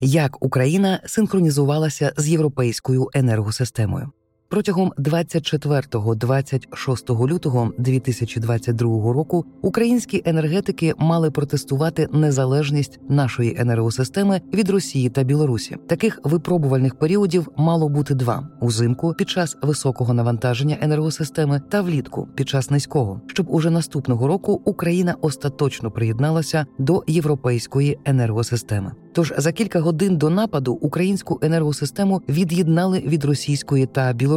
Як Україна синхронізувалася з європейською енергосистемою. Протягом 24-26 лютого 2022 року українські енергетики мали протестувати незалежність нашої енергосистеми від Росії та Білорусі. Таких випробувальних періодів мало бути два: узимку під час високого навантаження енергосистеми та влітку під час низького, щоб уже наступного року Україна остаточно приєдналася до європейської енергосистеми. Тож за кілька годин до нападу українську енергосистему від'єднали від російської та білоруської,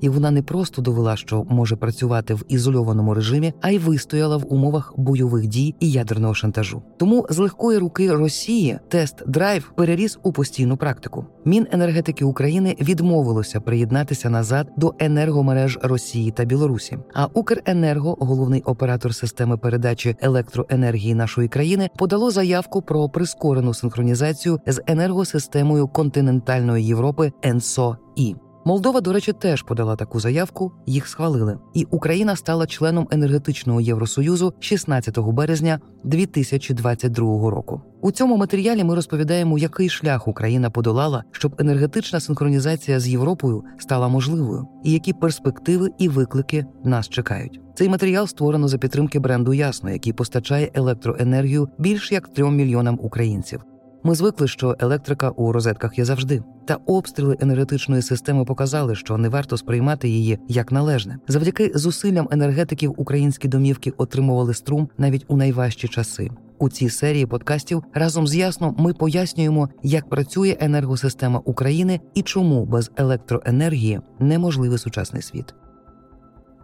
і вона не просто довела, що може працювати в ізольованому режимі, а й вистояла в умовах бойових дій і ядерного шантажу. Тому з легкої руки Росії тест драйв переріс у постійну практику. Міненергетики України відмовилося приєднатися назад до енергомереж Росії та Білорусі. А Укренерго, головний оператор системи передачі електроенергії нашої країни, подало заявку про прискорену синхронізацію з енергосистемою континентальної Європи ЕНСО-І. Молдова, до речі, теж подала таку заявку, їх схвалили, і Україна стала членом енергетичного євросоюзу 16 березня 2022 року. У цьому матеріалі ми розповідаємо, який шлях Україна подолала, щоб енергетична синхронізація з Європою стала можливою, і які перспективи і виклики нас чекають. Цей матеріал створено за підтримки бренду Ясно, який постачає електроенергію більш як трьом мільйонам українців. Ми звикли, що електрика у розетках є завжди. Та обстріли енергетичної системи показали, що не варто сприймати її як належне. Завдяки зусиллям енергетиків українські домівки отримували струм навіть у найважчі часи. У цій серії подкастів разом з ясно ми пояснюємо, як працює енергосистема України і чому без електроенергії неможливий сучасний світ.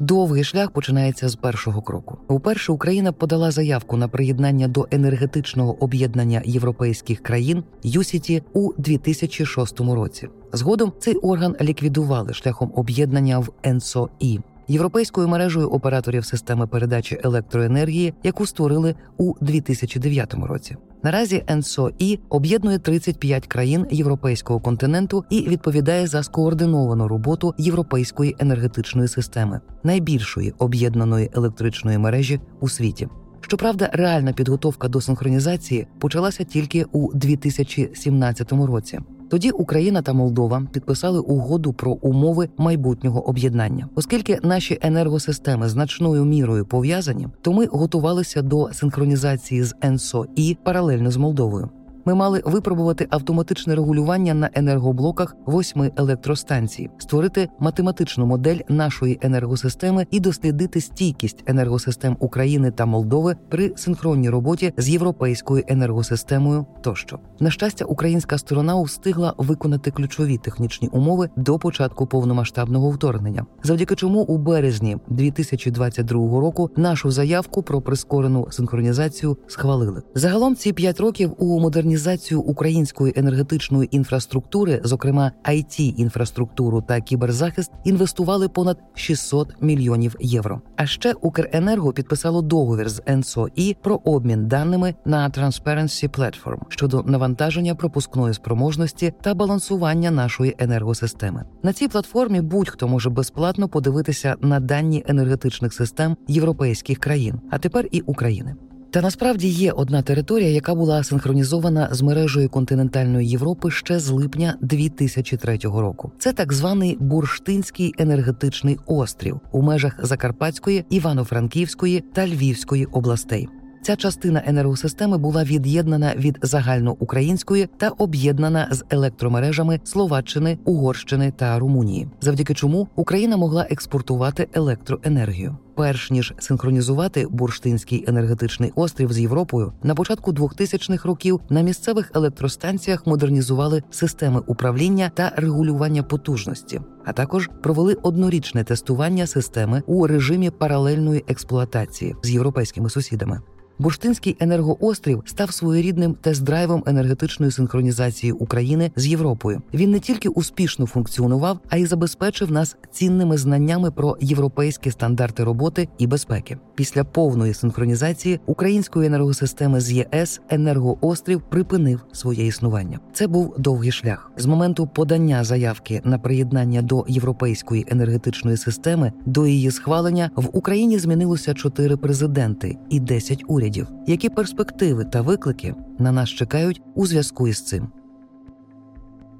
Довгий шлях починається з першого кроку. Уперше Україна подала заявку на приєднання до енергетичного об'єднання європейських країн ЮСІТі у 2006 році. Згодом цей орган ліквідували шляхом об'єднання в ЕНСОІ. Європейською мережею операторів системи передачі електроенергії, яку створили у 2009 році. Наразі ЕНСО-І об'єднує 35 країн європейського континенту і відповідає за скоординовану роботу європейської енергетичної системи, найбільшої об'єднаної електричної мережі у світі. Щоправда, реальна підготовка до синхронізації почалася тільки у 2017 році. Тоді Україна та Молдова підписали угоду про умови майбутнього об'єднання, оскільки наші енергосистеми значною мірою пов'язані, то ми готувалися до синхронізації з ЕНСО і паралельно з Молдовою. Ми мали випробувати автоматичне регулювання на енергоблоках восьми електростанцій, створити математичну модель нашої енергосистеми і дослідити стійкість енергосистем України та Молдови при синхронній роботі з європейською енергосистемою. Тощо, на щастя, українська сторона встигла виконати ключові технічні умови до початку повномасштабного вторгнення, завдяки чому у березні 2022 року нашу заявку про прискорену синхронізацію схвалили. Загалом ці п'ять років у модернізації модернізацію української енергетичної інфраструктури, зокрема it інфраструктуру та кіберзахист, інвестували понад 600 мільйонів євро. А ще Укренерго підписало договір з НСОІ про обмін даними на Transparency Platform щодо навантаження пропускної спроможності та балансування нашої енергосистеми. На цій платформі будь-хто може безплатно подивитися на дані енергетичних систем європейських країн, а тепер і України. Та насправді є одна територія, яка була синхронізована з мережею континентальної Європи ще з липня 2003 року. Це так званий Бурштинський енергетичний острів у межах Закарпатської, Івано-Франківської та Львівської областей. Ця частина енергосистеми була від'єднана від загальноукраїнської та об'єднана з електромережами Словаччини, Угорщини та Румунії, завдяки чому Україна могла експортувати електроенергію перш ніж синхронізувати бурштинський енергетичний острів з Європою, на початку 2000-х років на місцевих електростанціях модернізували системи управління та регулювання потужності, а також провели однорічне тестування системи у режимі паралельної експлуатації з європейськими сусідами. Бурштинський енергоострів став своєрідним тест-драйвом енергетичної синхронізації України з Європою. Він не тільки успішно функціонував, а й забезпечив нас цінними знаннями про європейські стандарти роботи і безпеки. Після повної синхронізації української енергосистеми з ЄС енергоострів припинив своє існування. Це був довгий шлях з моменту подання заявки на приєднання до європейської енергетичної системи до її схвалення в Україні змінилося чотири президенти і десять урядів. Які перспективи та виклики на нас чекають у зв'язку із цим?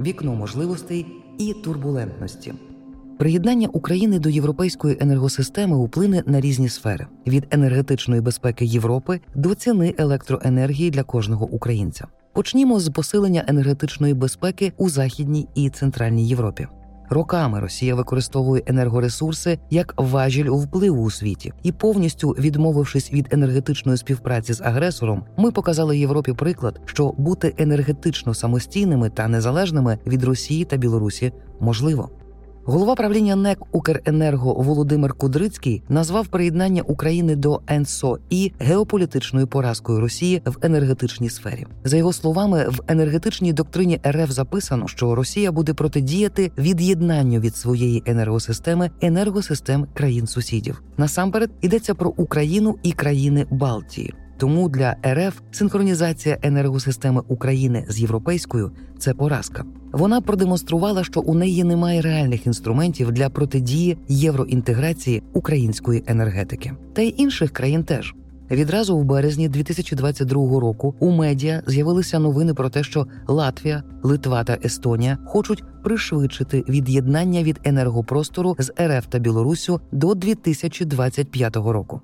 вікно можливостей і турбулентності. Приєднання України до європейської енергосистеми вплине на різні сфери: від енергетичної безпеки Європи до ціни електроенергії для кожного українця. Почнімо з посилення енергетичної безпеки у західній і центральній Європі. Роками Росія використовує енергоресурси як важіль впливу у світі, і повністю відмовившись від енергетичної співпраці з агресором, ми показали Європі приклад, що бути енергетично самостійними та незалежними від Росії та Білорусі можливо. Голова правління НЕК Укренерго Володимир Кудрицький назвав приєднання України до ЕНСО і геополітичною поразкою Росії в енергетичній сфері. За його словами, в енергетичній доктрині РФ записано, що Росія буде протидіяти від'єднанню від своєї енергосистеми енергосистем країн сусідів. Насамперед йдеться про Україну і країни Балтії. Тому для РФ синхронізація енергосистеми України з європейською це поразка. Вона продемонструвала, що у неї немає реальних інструментів для протидії євроінтеграції української енергетики, та й інших країн теж. Відразу в березні 2022 року у медіа з'явилися новини про те, що Латвія, Литва та Естонія хочуть пришвидшити від'єднання від енергопростору з РФ та Білорусю до 2025 року.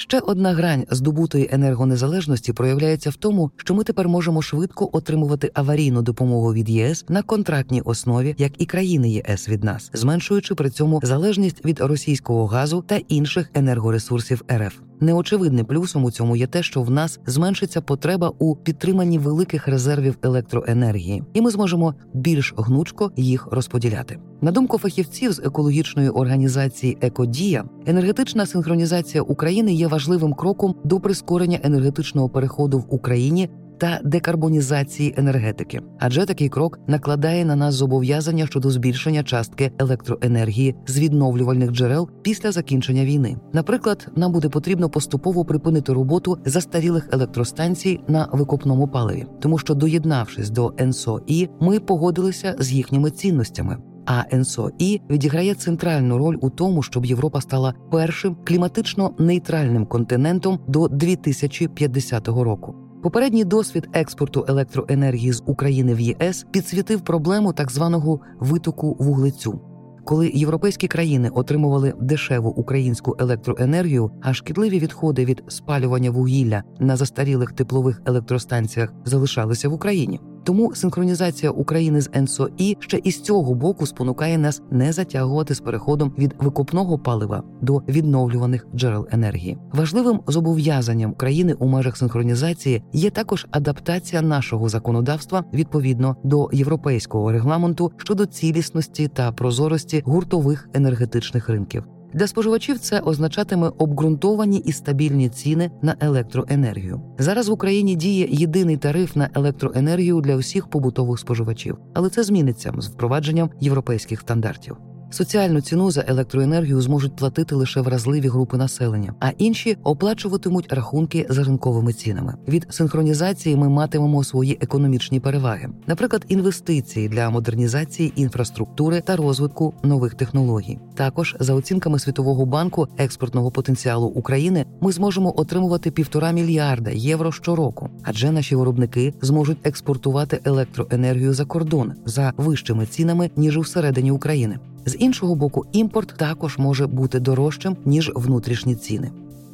Ще одна грань здобутої енергонезалежності проявляється в тому, що ми тепер можемо швидко отримувати аварійну допомогу від ЄС на контрактній основі, як і країни ЄС від нас, зменшуючи при цьому залежність від російського газу та інших енергоресурсів РФ. Неочевидним плюсом у цьому є те, що в нас зменшиться потреба у підтриманні великих резервів електроенергії, і ми зможемо більш гнучко їх розподіляти. На думку фахівців з екологічної організації Екодія, енергетична синхронізація України є важливим кроком до прискорення енергетичного переходу в Україні та декарбонізації енергетики, адже такий крок накладає на нас зобов'язання щодо збільшення частки електроенергії з відновлювальних джерел після закінчення війни. Наприклад, нам буде потрібно поступово припинити роботу застарілих електростанцій на викопному паливі, тому що, доєднавшись до ЕНСОІ, ми погодилися з їхніми цінностями. А ЕНСОІ відіграє центральну роль у тому, щоб Європа стала першим кліматично нейтральним континентом до 2050 року. Попередній досвід експорту електроенергії з України в ЄС підсвітив проблему так званого витоку вуглецю. Коли європейські країни отримували дешеву українську електроенергію, а шкідливі відходи від спалювання вугілля на застарілих теплових електростанціях залишалися в Україні. Тому синхронізація України з ЕНСОІ ще із цього боку спонукає нас не затягувати з переходом від викопного палива до відновлюваних джерел енергії. Важливим зобов'язанням країни у межах синхронізації є також адаптація нашого законодавства відповідно до європейського регламенту щодо цілісності та прозорості гуртових енергетичних ринків. Для споживачів це означатиме обґрунтовані і стабільні ціни на електроенергію. Зараз в Україні діє єдиний тариф на електроенергію для всіх побутових споживачів, але це зміниться з впровадженням європейських стандартів. Соціальну ціну за електроенергію зможуть платити лише вразливі групи населення, а інші оплачуватимуть рахунки за ринковими цінами. Від синхронізації ми матимемо свої економічні переваги, наприклад, інвестиції для модернізації інфраструктури та розвитку нових технологій. Також за оцінками Світового банку експортного потенціалу України ми зможемо отримувати півтора мільярда євро щороку, адже наші виробники зможуть експортувати електроенергію за кордон за вищими цінами ніж всередині України. З іншого боку, імпорт також може бути дорожчим ніж внутрішні ціни.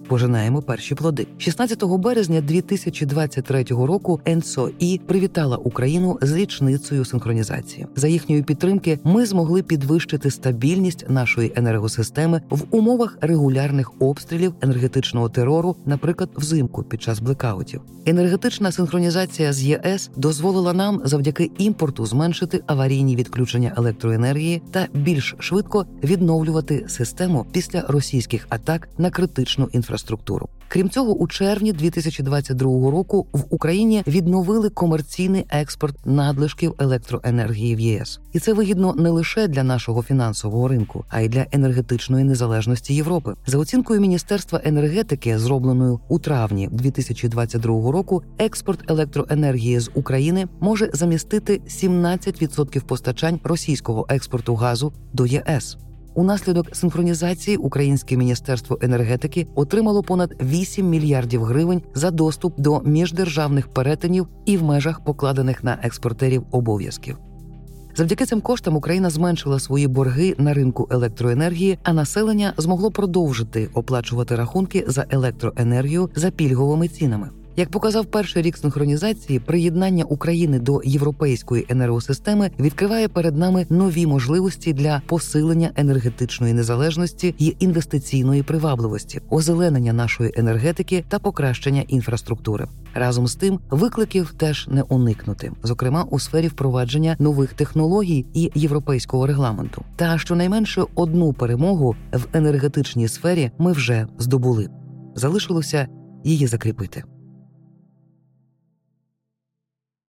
Пожинаємо перші плоди 16 березня 2023 року. ЕНСОІ привітала Україну з річницею синхронізації. За їхньої підтримки ми змогли підвищити стабільність нашої енергосистеми в умовах регулярних обстрілів енергетичного терору, наприклад, взимку під час блекаутів. Енергетична синхронізація з ЄС дозволила нам завдяки імпорту зменшити аварійні відключення електроенергії та більш швидко відновлювати систему після російських атак на критичну інфраструктуру інфраструктуру. Крім цього, у червні 2022 року в Україні відновили комерційний експорт надлишків електроенергії в ЄС, і це вигідно не лише для нашого фінансового ринку, а й для енергетичної незалежності Європи. За оцінкою Міністерства енергетики, зробленою у травні 2022 року, експорт електроенергії з України може замістити 17% постачань російського експорту газу до ЄС. Унаслідок синхронізації Українське міністерство енергетики отримало понад 8 мільярдів гривень за доступ до міждержавних перетинів і в межах покладених на експортерів обов'язків. Завдяки цим коштам Україна зменшила свої борги на ринку електроенергії, а населення змогло продовжити оплачувати рахунки за електроенергію за пільговими цінами. Як показав перший рік синхронізації, приєднання України до європейської енергосистеми відкриває перед нами нові можливості для посилення енергетичної незалежності і інвестиційної привабливості, озеленення нашої енергетики та покращення інфраструктури. Разом з тим, викликів теж не уникнути, зокрема у сфері впровадження нових технологій і європейського регламенту. Та щонайменше одну перемогу в енергетичній сфері ми вже здобули. Залишилося її закріпити.